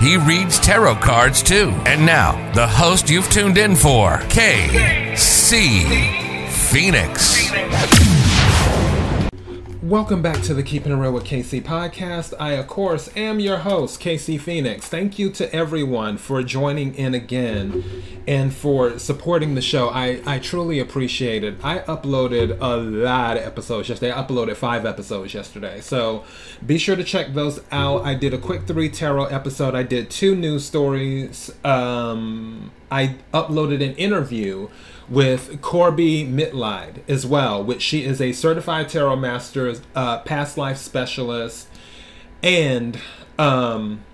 He reads tarot cards too. And now, the host you've tuned in for, KC Phoenix. Welcome back to the Keeping It Real with KC podcast. I, of course, am your host, KC Phoenix. Thank you to everyone for joining in again and for supporting the show. I, I truly appreciate it. I uploaded a lot of episodes yesterday. I uploaded five episodes yesterday. So be sure to check those out. I did a quick three tarot episode, I did two news stories. Um, I uploaded an interview with Corby Mitlide as well, which she is a certified tarot master, uh, past life specialist, and um,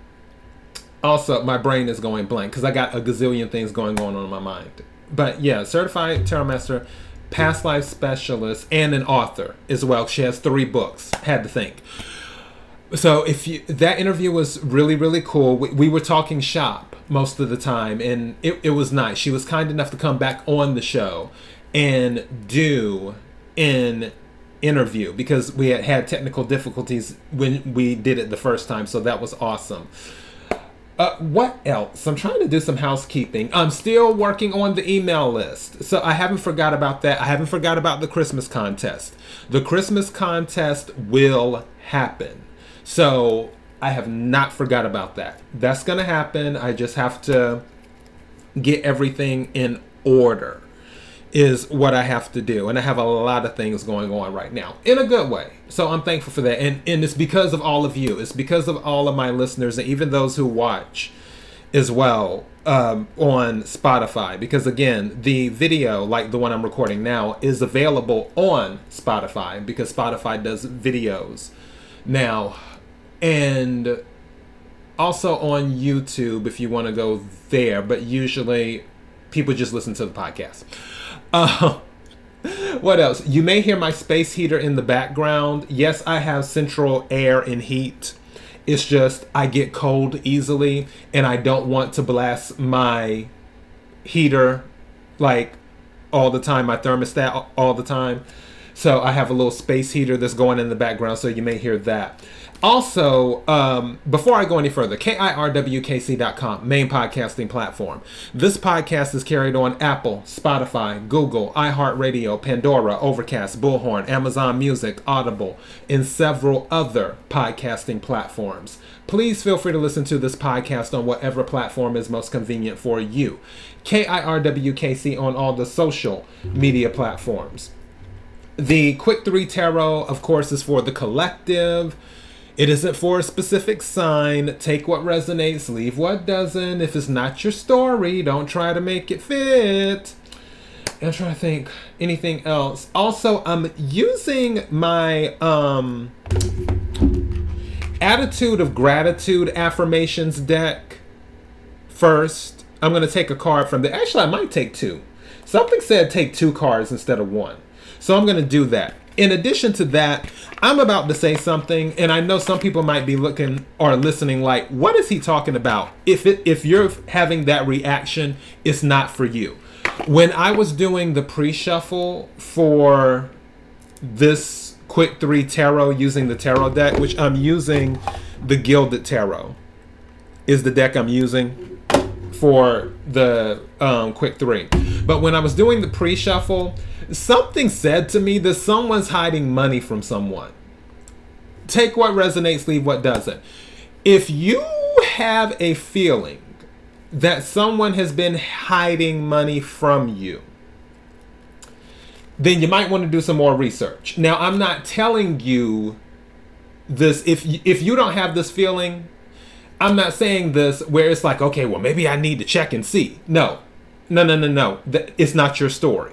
also my brain is going blank because I got a gazillion things going on in my mind. But yeah, certified tarot master, past life specialist, and an author as well. She has three books. Had to think. So if you that interview was really really cool. We, we were talking shop most of the time, and it, it was nice. She was kind enough to come back on the show and do an interview because we had had technical difficulties when we did it the first time. So that was awesome. Uh, what else? I'm trying to do some housekeeping. I'm still working on the email list. So I haven't forgot about that. I haven't forgot about the Christmas contest. The Christmas contest will happen. So I have not forgot about that. That's going to happen. I just have to get everything in order is what I have to do. And I have a lot of things going on right now in a good way. So I'm thankful for that. And, and it's because of all of you. It's because of all of my listeners and even those who watch as well um, on Spotify. Because again, the video, like the one I'm recording now, is available on Spotify because Spotify does videos now. And also on YouTube if you want to go there, but usually people just listen to the podcast. Uh, what else? You may hear my space heater in the background. Yes, I have central air and heat. It's just I get cold easily and I don't want to blast my heater like all the time, my thermostat all the time. So I have a little space heater that's going in the background, so you may hear that. Also, um, before I go any further, KIRWKC.com, main podcasting platform. This podcast is carried on Apple, Spotify, Google, iHeartRadio, Pandora, Overcast, Bullhorn, Amazon Music, Audible, and several other podcasting platforms. Please feel free to listen to this podcast on whatever platform is most convenient for you. KIRWKC on all the social media platforms. The Quick 3 Tarot, of course, is for the collective. It isn't for a specific sign. Take what resonates, leave what doesn't. If it's not your story, don't try to make it fit. I'm trying to think anything else. Also, I'm using my um attitude of gratitude affirmations deck first. I'm gonna take a card from the actually I might take two. Something said take two cards instead of one. So I'm gonna do that in addition to that, I'm about to say something, and I know some people might be looking or listening like, what is he talking about? If it if you're having that reaction, it's not for you. When I was doing the pre-shuffle for this quick three tarot using the tarot deck, which I'm using the Gilded Tarot, is the deck I'm using for the um, quick three. But when I was doing the pre-shuffle, something said to me that someone's hiding money from someone. Take what resonates, leave what doesn't. If you have a feeling that someone has been hiding money from you, then you might want to do some more research. Now, I'm not telling you this if if you don't have this feeling, I'm not saying this where it's like, okay, well, maybe I need to check and see. No, no, no, no, no. It's not your story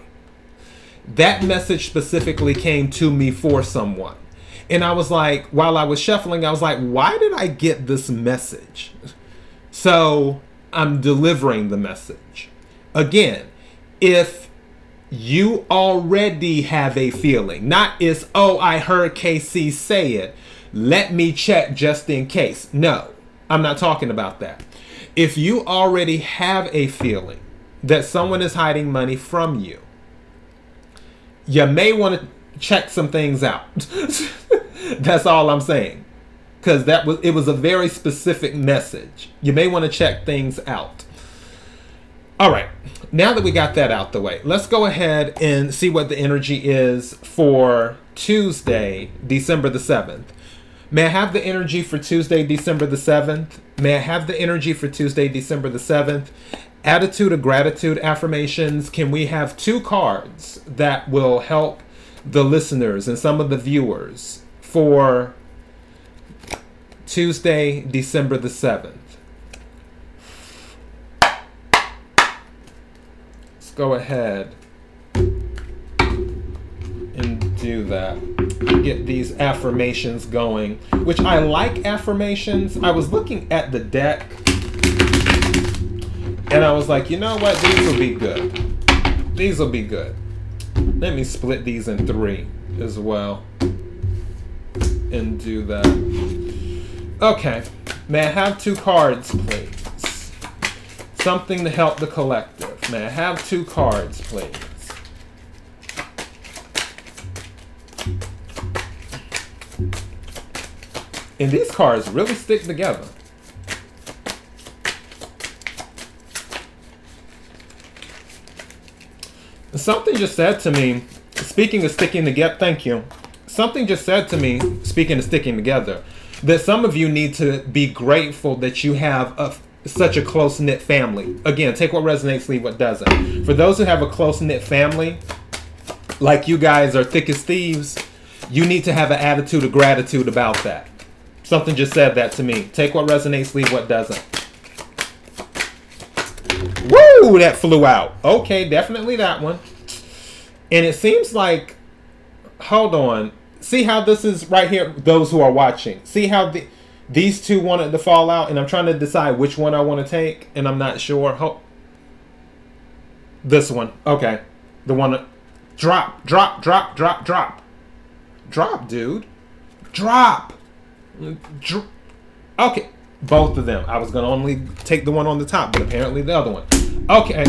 that message specifically came to me for someone. And I was like, while I was shuffling, I was like, why did I get this message? So I'm delivering the message. again, if you already have a feeling, not is, oh, I heard KC say it, let me check just in case. No, I'm not talking about that. If you already have a feeling that someone is hiding money from you, you may want to check some things out. That's all I'm saying. Cuz that was it was a very specific message. You may want to check things out. All right. Now that we got that out the way, let's go ahead and see what the energy is for Tuesday, December the 7th. May I have the energy for Tuesday, December the 7th? May I have the energy for Tuesday, December the 7th? Attitude of gratitude affirmations. Can we have two cards that will help the listeners and some of the viewers for Tuesday, December the 7th? Let's go ahead and do that. Get these affirmations going, which I like affirmations. I was looking at the deck and I was like, you know what? These will be good. These will be good. Let me split these in three as well and do that. Okay. May I have two cards, please? Something to help the collective. May I have two cards, please? And these cards really stick together. Something just said to me, speaking of sticking together, thank you. Something just said to me, speaking of sticking together, that some of you need to be grateful that you have a, such a close knit family. Again, take what resonates, leave what doesn't. For those who have a close knit family, like you guys are thick as thieves, you need to have an attitude of gratitude about that. Something just said that to me. Take what resonates, leave what doesn't. Woo! That flew out. Okay, definitely that one. And it seems like, hold on. See how this is right here? Those who are watching. See how the, these two wanted to fall out, and I'm trying to decide which one I want to take, and I'm not sure. Ho- this one. Okay. The one. Drop, drop, drop, drop, drop. Drop, dude. Drop. Dr- okay. Both of them. I was to only take the one on the top, but apparently the other one. Okay.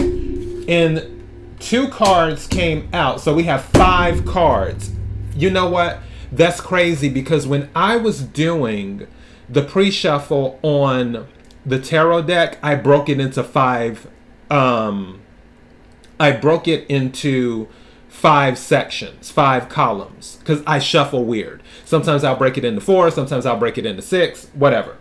And two cards came out. So we have five cards. You know what? That's crazy because when I was doing the pre shuffle on the tarot deck, I broke it into five. Um, I broke it into five sections, five columns, because I shuffle weird. Sometimes I'll break it into four, sometimes I'll break it into six, whatever.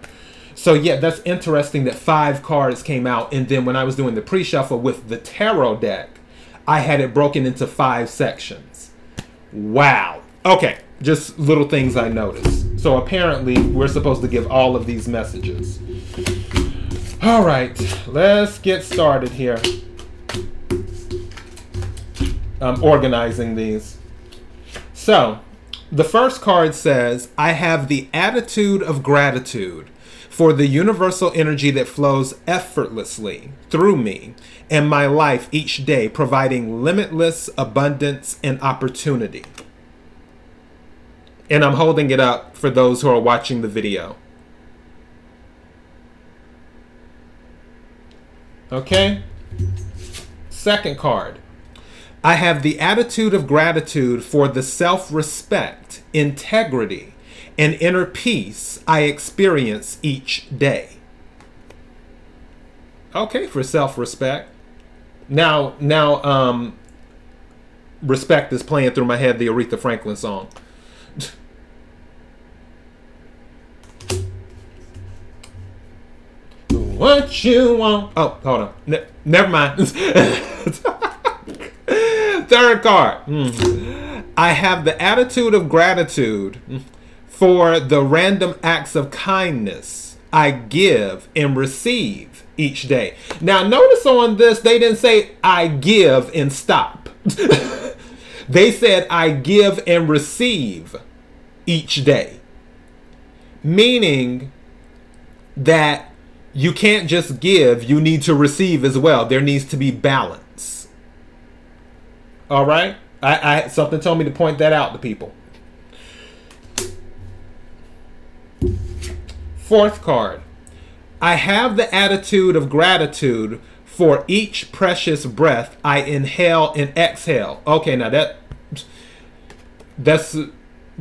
So yeah, that's interesting that five cards came out, and then when I was doing the pre-shuffle with the tarot deck, I had it broken into five sections. Wow. Okay, just little things I noticed. So apparently, we're supposed to give all of these messages. All right, let's get started here. I'm organizing these. So, the first card says, I have the attitude of gratitude for the universal energy that flows effortlessly through me and my life each day, providing limitless abundance and opportunity. And I'm holding it up for those who are watching the video. Okay? Second card. I have the attitude of gratitude for the self respect, integrity, and inner peace I experience each day. Okay, for self respect. Now, now, um, respect is playing through my head the Aretha Franklin song. what you want? Oh, hold on. Ne- never mind. Third card. Mm. I have the attitude of gratitude for the random acts of kindness I give and receive each day. Now, notice on this, they didn't say I give and stop. they said I give and receive each day. Meaning that you can't just give, you need to receive as well. There needs to be balance. All right? I, I something told me to point that out to people. Fourth card. I have the attitude of gratitude for each precious breath I inhale and exhale. Okay, now that that's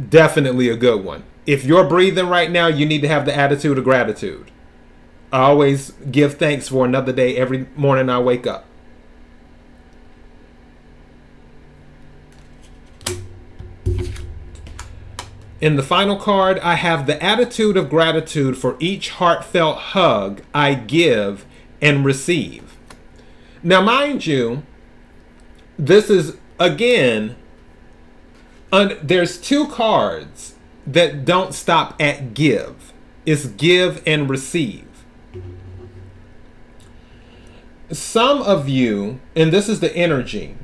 definitely a good one. If you're breathing right now, you need to have the attitude of gratitude. I always give thanks for another day every morning I wake up. In the final card, I have the attitude of gratitude for each heartfelt hug I give and receive. Now, mind you, this is again, un- there's two cards that don't stop at give. It's give and receive. Some of you, and this is the energy,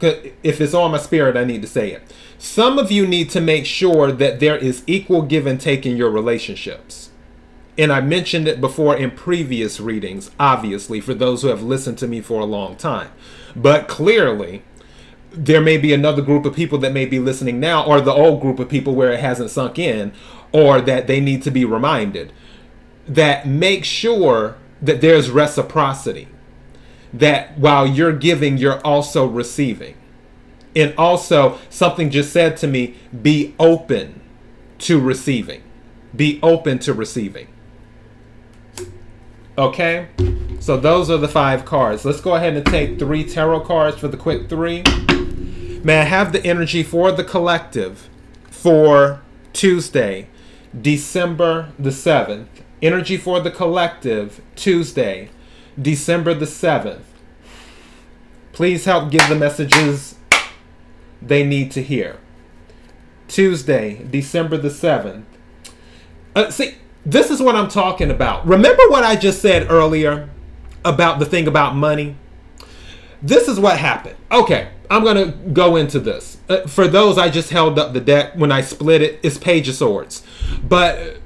if it's on my spirit, I need to say it. Some of you need to make sure that there is equal give and take in your relationships. And I mentioned it before in previous readings, obviously, for those who have listened to me for a long time. But clearly, there may be another group of people that may be listening now, or the old group of people where it hasn't sunk in, or that they need to be reminded that make sure that there's reciprocity. That while you're giving, you're also receiving. And also, something just said to me be open to receiving. Be open to receiving. Okay? So, those are the five cards. Let's go ahead and take three tarot cards for the quick three. May I have the energy for the collective for Tuesday, December the 7th? Energy for the collective, Tuesday, December the 7th. Please help give the messages they need to hear. Tuesday, December the 7th. Uh, see, this is what I'm talking about. Remember what I just said earlier about the thing about money? This is what happened. Okay, I'm going to go into this. Uh, for those, I just held up the deck when I split it. It's Page of Swords. But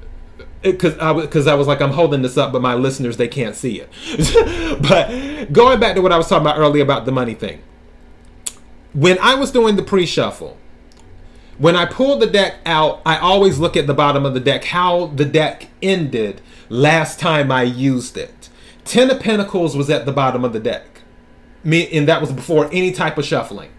because I because I was like I'm holding this up, but my listeners they can't see it. but going back to what I was talking about earlier about the money thing, when I was doing the pre-shuffle, when I pulled the deck out, I always look at the bottom of the deck how the deck ended last time I used it. Ten of Pentacles was at the bottom of the deck, me, and that was before any type of shuffling.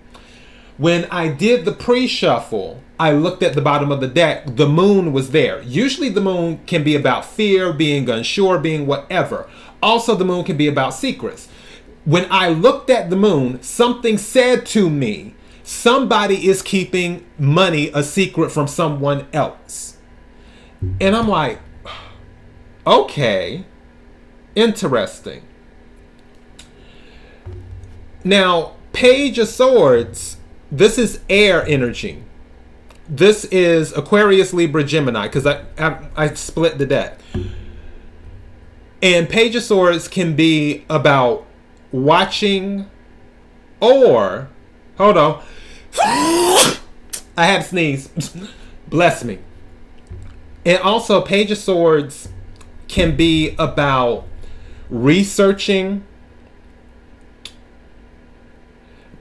When I did the pre-shuffle, I looked at the bottom of the deck. The moon was there. Usually, the moon can be about fear, being unsure, being whatever. Also, the moon can be about secrets. When I looked at the moon, something said to me, somebody is keeping money a secret from someone else. And I'm like, okay, interesting. Now, Page of Swords this is air energy. This is Aquarius, Libra, Gemini, because I, I, I split the deck. And Page of Swords can be about watching or hold on. I had to sneeze. Bless me. And also Page of Swords can be about researching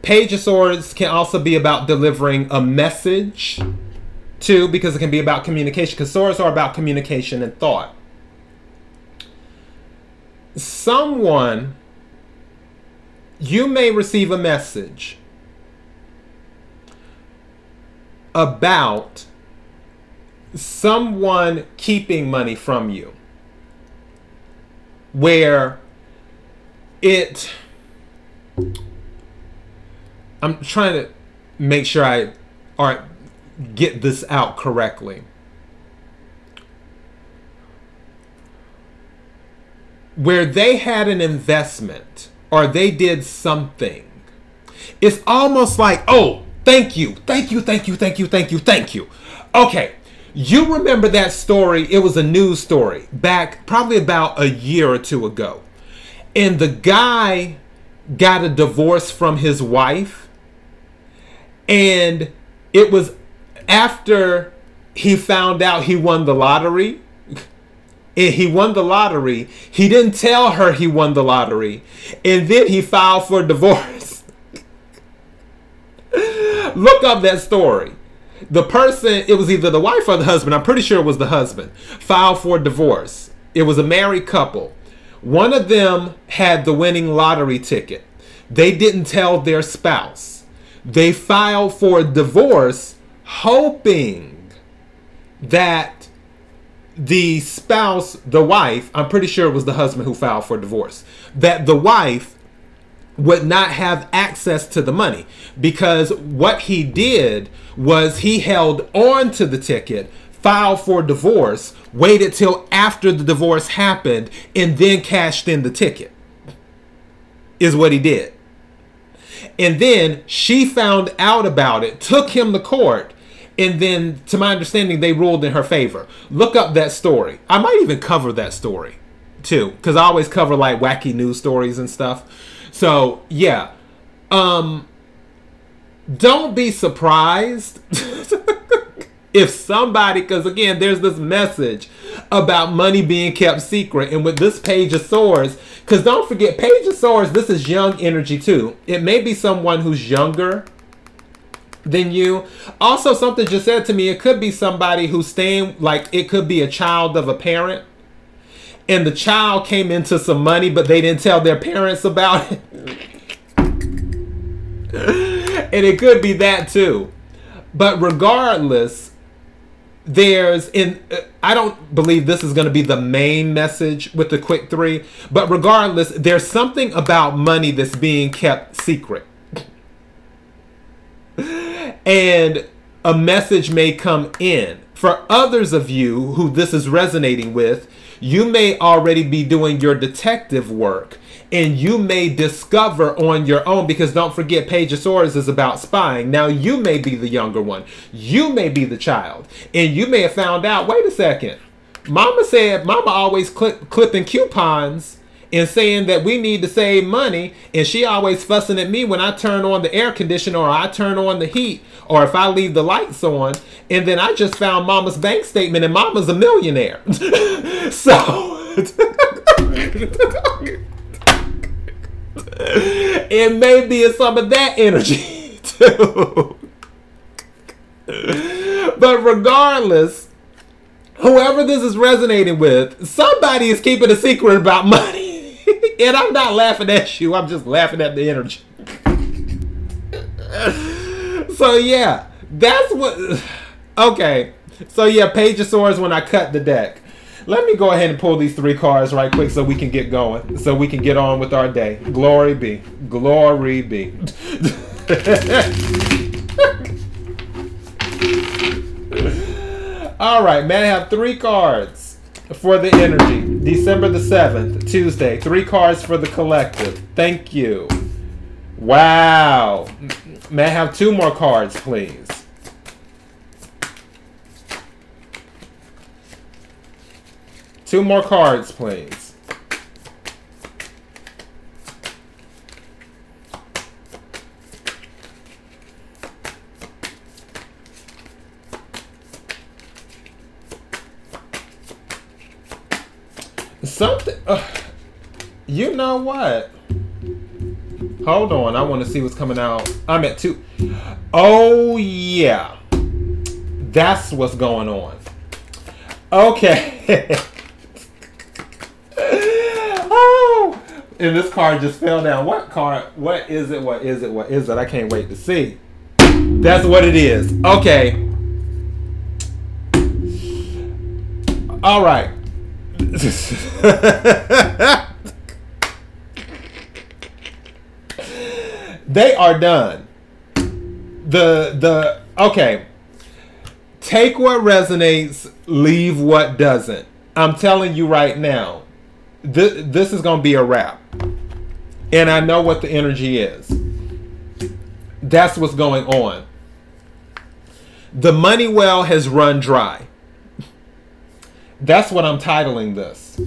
Page of Swords can also be about delivering a message, too, because it can be about communication, because swords are about communication and thought. Someone, you may receive a message about someone keeping money from you where it I'm trying to make sure I or get this out correctly. Where they had an investment or they did something. It's almost like, oh, thank you, thank you, thank you, thank you, thank you, thank you. Okay, you remember that story? It was a news story back probably about a year or two ago. And the guy got a divorce from his wife and it was after he found out he won the lottery he won the lottery. He didn't tell her he won the lottery, and then he filed for divorce. Look up that story. The person, it was either the wife or the husband, I'm pretty sure it was the husband, filed for divorce. It was a married couple. One of them had the winning lottery ticket. They didn't tell their spouse. They filed for divorce hoping that the spouse, the wife, I'm pretty sure it was the husband who filed for divorce, that the wife would not have access to the money because what he did was he held on to the ticket filed for divorce waited till after the divorce happened and then cashed in the ticket is what he did. And then she found out about it took him to court and then to my understanding they ruled in her favor. Look up that story. I might even cover that story too because i always cover like wacky news stories and stuff. So yeah, um, don't be surprised if somebody, because again, there's this message about money being kept secret, and with this page of swords, because don't forget, page of swords, this is young energy too. It may be someone who's younger than you. Also, something just said to me, it could be somebody who's staying, like it could be a child of a parent and the child came into some money, but they didn't tell their parents about it. and it could be that too. But regardless, there's in uh, I don't believe this is going to be the main message with the quick 3, but regardless, there's something about money that's being kept secret. And a message may come in. For others of you who this is resonating with, you may already be doing your detective work. And you may discover on your own because don't forget page of swords is about spying. Now you may be the younger one. You may be the child. And you may have found out wait a second. Mama said mama always clip, clipping coupons and saying that we need to save money and she always fussing at me when i turn on the air conditioner or i turn on the heat or if i leave the lights on and then i just found mama's bank statement and mama's a millionaire. So it may be some of that energy too. But regardless whoever this is resonating with somebody is keeping a secret about money and I'm not laughing at you. I'm just laughing at the energy. so yeah, that's what. Okay, so yeah, Page of Swords when I cut the deck. Let me go ahead and pull these three cards right quick so we can get going, so we can get on with our day. Glory be, glory be. All right, man. I have three cards for the energy. December the 7th, Tuesday. Three cards for the collective. Thank you. Wow. May I have two more cards, please? Two more cards, please. Something. Uh, you know what? Hold on. I want to see what's coming out. I'm at two. Oh, yeah. That's what's going on. Okay. oh. And this card just fell down. What card? What is it? What is it? What is it? I can't wait to see. That's what it is. Okay. All right. they are done. The the okay. Take what resonates, leave what doesn't. I'm telling you right now. This this is going to be a wrap. And I know what the energy is. That's what's going on. The money well has run dry. That's what I'm titling this.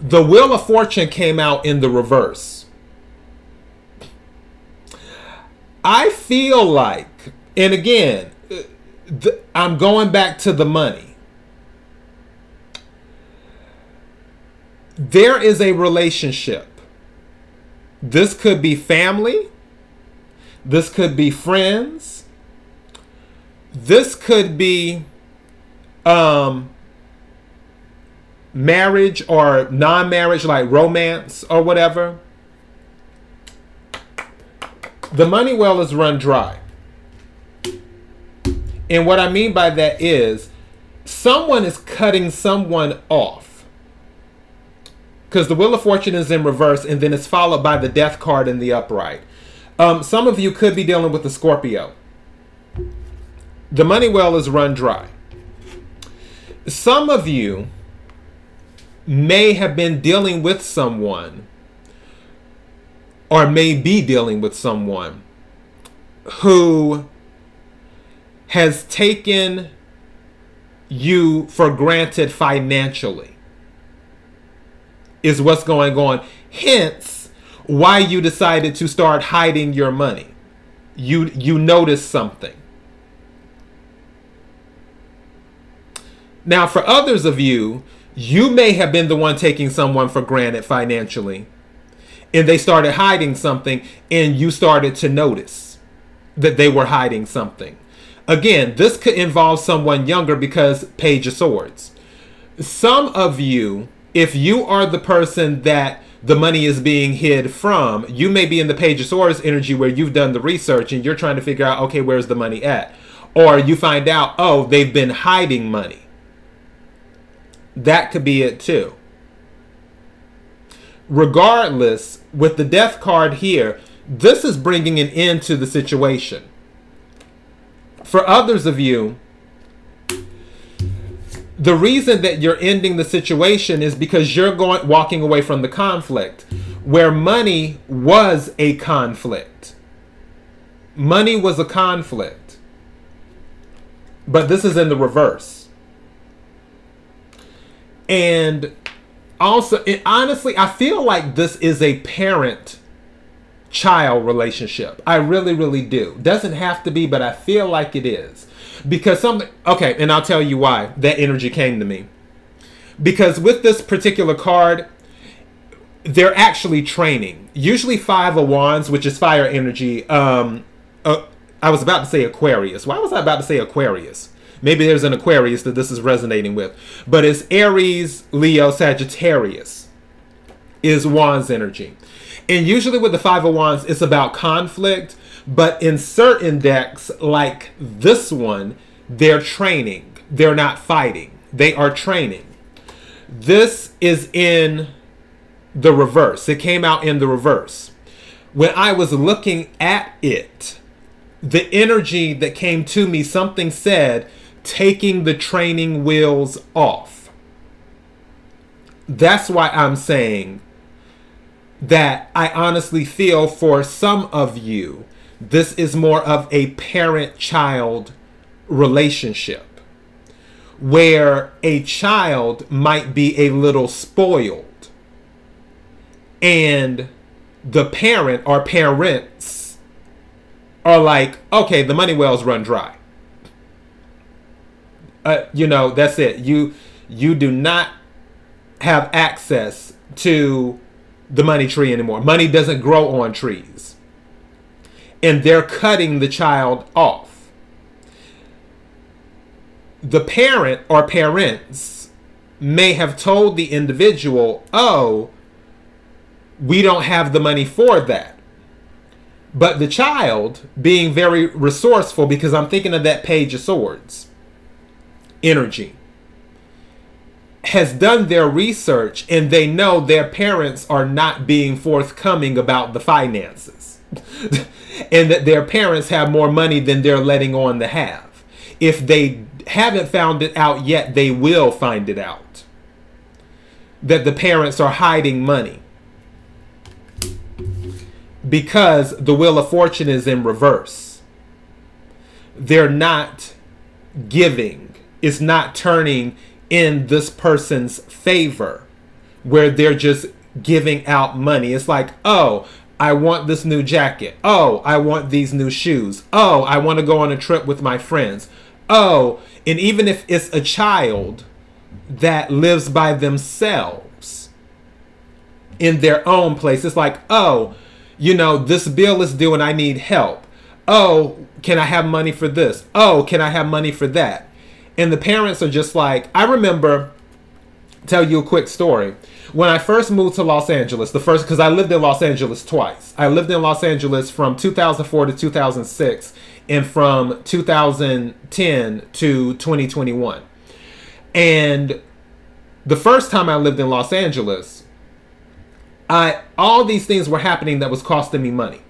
The Wheel of Fortune came out in the reverse. I feel like, and again, th- I'm going back to the money. there is a relationship. This could be family. This could be friends. This could be um, marriage or non marriage, like romance or whatever. The money well is run dry. And what I mean by that is someone is cutting someone off. Because the Wheel of Fortune is in reverse and then it's followed by the Death card in the upright. Um, some of you could be dealing with the Scorpio. The money well is run dry. Some of you may have been dealing with someone or may be dealing with someone who has taken you for granted financially is what's going on. Hence why you decided to start hiding your money. You you noticed something. Now for others of you you may have been the one taking someone for granted financially and they started hiding something and you started to notice that they were hiding something Again, this could involve someone younger because Page of Swords. Some of you, if you are the person that the money is being hid from, you may be in the Page of Swords energy where you've done the research and you're trying to figure out, okay, where's the money at? Or you find out, oh, they've been hiding money. That could be it too. Regardless, with the death card here, this is bringing an end to the situation for others of you, the reason that you're ending the situation is because you're going walking away from the conflict where money was a conflict. Money was a conflict. But this is in the reverse. And also, honestly, I feel like this is a parent child relationship. I really, really do. Doesn't have to be, but I feel like it is. Because something, okay, and I'll tell you why that energy came to me. Because with this particular card, they're actually training. Usually five of wands, which is fire energy. Um, uh, I was about to say Aquarius. Why was I about to say Aquarius? Maybe there's an Aquarius that this is resonating with. But it's Aries, Leo, Sagittarius is wands energy. And usually with the Five of Wands, it's about conflict. But in certain decks, like this one, they're training. They're not fighting. They are training. This is in the reverse. It came out in the reverse. When I was looking at it, the energy that came to me, something said, taking the training wheels off. That's why I'm saying that I honestly feel for some of you, this is more of a parent child relationship where a child might be a little spoiled and the parent or parents are like, okay, the money wells run dry. Uh, you know, that's it. You you do not have access to the money tree anymore. Money doesn't grow on trees. And they're cutting the child off. The parent or parents may have told the individual, oh, we don't have the money for that. But the child, being very resourceful, because I'm thinking of that Page of Swords energy, has done their research and they know their parents are not being forthcoming about the finances. and that their parents have more money than they're letting on to have. If they haven't found it out yet, they will find it out. That the parents are hiding money. Because the Wheel of Fortune is in reverse. They're not giving, it's not turning in this person's favor where they're just giving out money. It's like, oh, I want this new jacket. Oh, I want these new shoes. Oh, I want to go on a trip with my friends. Oh, and even if it's a child that lives by themselves, in their own place. It's like, oh, you know, this bill is due and I need help. Oh, can I have money for this? Oh, can I have money for that? And the parents are just like, I remember, tell you a quick story. When I first moved to Los Angeles, the first, because I lived in Los Angeles twice. I lived in Los Angeles from 2004 to 2006 and from 2010 to 2021. And the first time I lived in Los Angeles, I all these things were happening that was costing me money.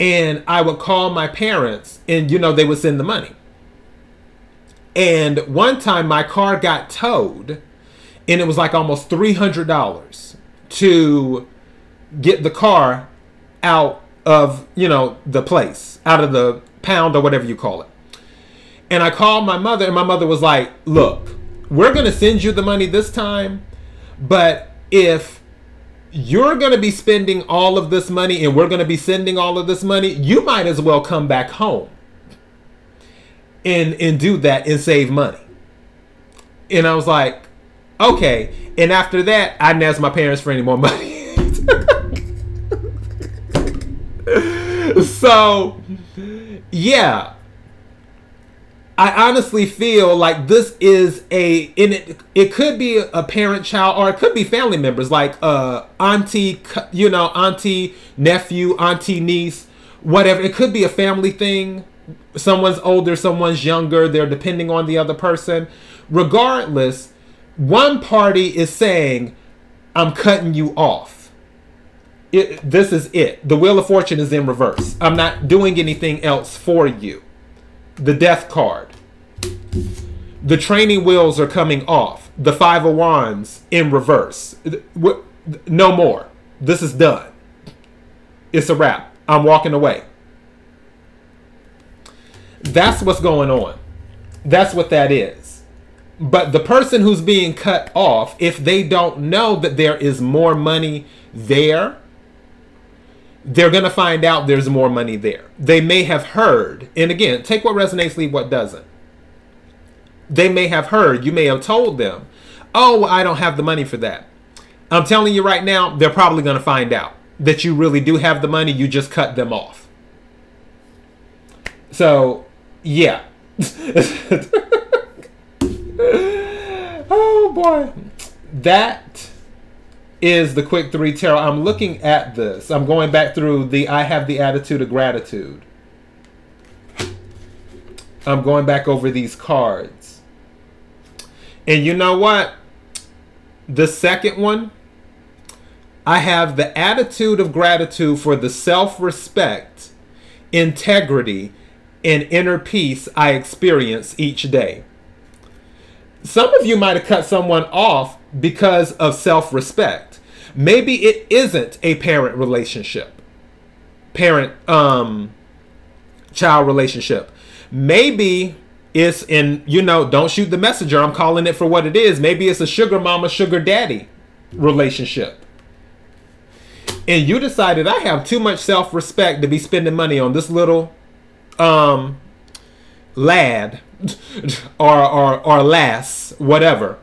And I would call my parents and you know they would send the money. And one time my car got towed and it was like almost $300 to get the car out of, you know, the place, out of the pound or whatever you call it. And I called my mother and my mother was like, "Look, we're going to send you the money this time, but if you're going to be spending all of this money and we're going to be sending all of this money, you might as well come back home and and do that and save money. And I was like, okay. And after that, I didn't ask my parents for any more money. so, yeah, I honestly feel like this is a in it. It could be a parent child, or it could be family members, like uh, auntie, you know, auntie, nephew, auntie, niece, whatever. It could be a family thing. Someone's older, someone's younger. They're depending on the other person. Regardless, one party is saying, "I'm cutting you off." It, this is it. The wheel of fortune is in reverse. I'm not doing anything else for you the death card. The training wheels are coming off. The five of wands in reverse. No more. This is done. It's a wrap. I'm walking away. That's what's going on. That's what that is. But the person who's being cut off, if they don't know that there is more money there, they're going to find out there's more money there. They may have heard, and again, take what resonates, leave what doesn't. They may have heard, you may have told them, oh, I don't have the money for that. I'm telling you right now, they're probably going to find out that you really do have the money, you just cut them off. So, yeah. oh boy. That is the quick three tarot. I'm looking at this. I'm going back through the I have the attitude of gratitude. I'm going back over these cards. And you know what? The second one, I have the attitude of gratitude for the self respect, integrity, and inner peace I experience each day. Some of you might have cut someone off because of self respect. Maybe it isn't a parent relationship, parent um, child relationship. Maybe it's in, you know, don't shoot the messenger. I'm calling it for what it is. Maybe it's a sugar mama, sugar daddy relationship. And you decided I have too much self respect to be spending money on this little um, lad or, or, or lass, whatever.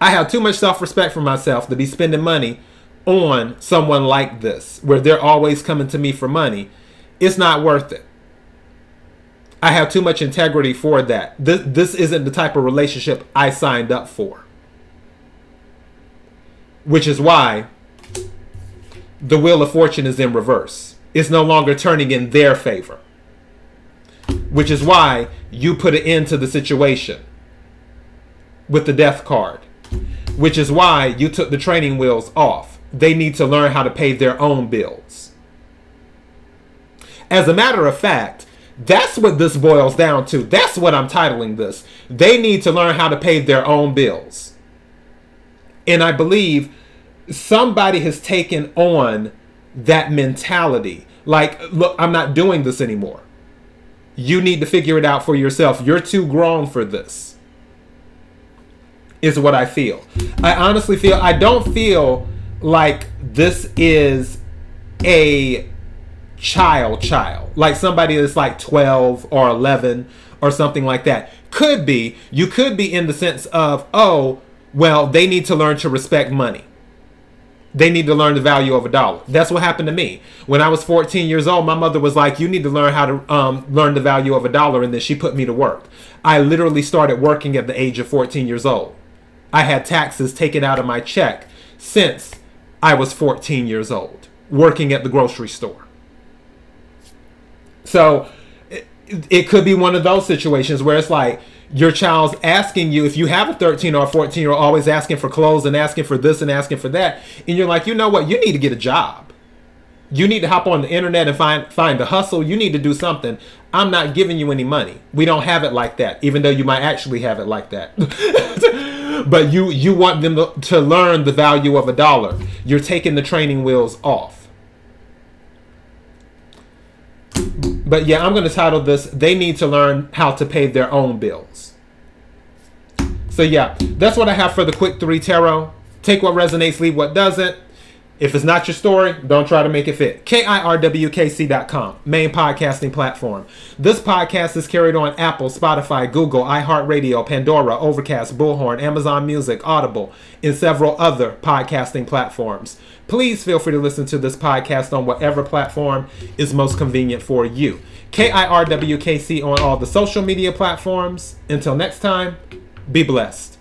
I have too much self respect for myself to be spending money on someone like this, where they're always coming to me for money. It's not worth it. I have too much integrity for that. This, this isn't the type of relationship I signed up for. Which is why the Wheel of Fortune is in reverse. It's no longer turning in their favor which is why you put an end to the situation with the death card, which is why you took the training wheels off. They need to learn how to pay their own bills. As a matter of fact, that's what this boils down to. That's what I'm titling this. They need to learn how to pay their own bills. And I believe somebody has taken on that mentality. Like, look, I'm not doing this anymore. You need to figure it out for yourself. You're too grown for this. Is what I feel. I honestly feel I don't feel like this is a child child. Like somebody that's like 12 or 11 or something like that. Could be. You could be in the sense of, "Oh, well, they need to learn to respect money." They need to learn the value of a dollar. That's what happened to me. When I was 14 years old, my mother was like, You need to learn how to um, learn the value of a dollar. And then she put me to work. I literally started working at the age of 14 years old. I had taxes taken out of my check since I was 14 years old, working at the grocery store. So it, it could be one of those situations where it's like, your child's asking you if you have a 13 or a 14 year old always asking for clothes and asking for this and asking for that and you're like you know what you need to get a job. You need to hop on the internet and find find the hustle. You need to do something. I'm not giving you any money. We don't have it like that even though you might actually have it like that. But you you want them to, to learn the value of a dollar. You're taking the training wheels off but yeah, I'm going to title this They Need to Learn How to Pay Their Own Bills. So yeah, that's what I have for the quick three tarot. Take what resonates, leave what doesn't. If it's not your story, don't try to make it fit. KIRWKC.com, main podcasting platform. This podcast is carried on Apple, Spotify, Google, iHeartRadio, Pandora, Overcast, Bullhorn, Amazon Music, Audible, and several other podcasting platforms. Please feel free to listen to this podcast on whatever platform is most convenient for you. KIRWKC on all the social media platforms. Until next time, be blessed.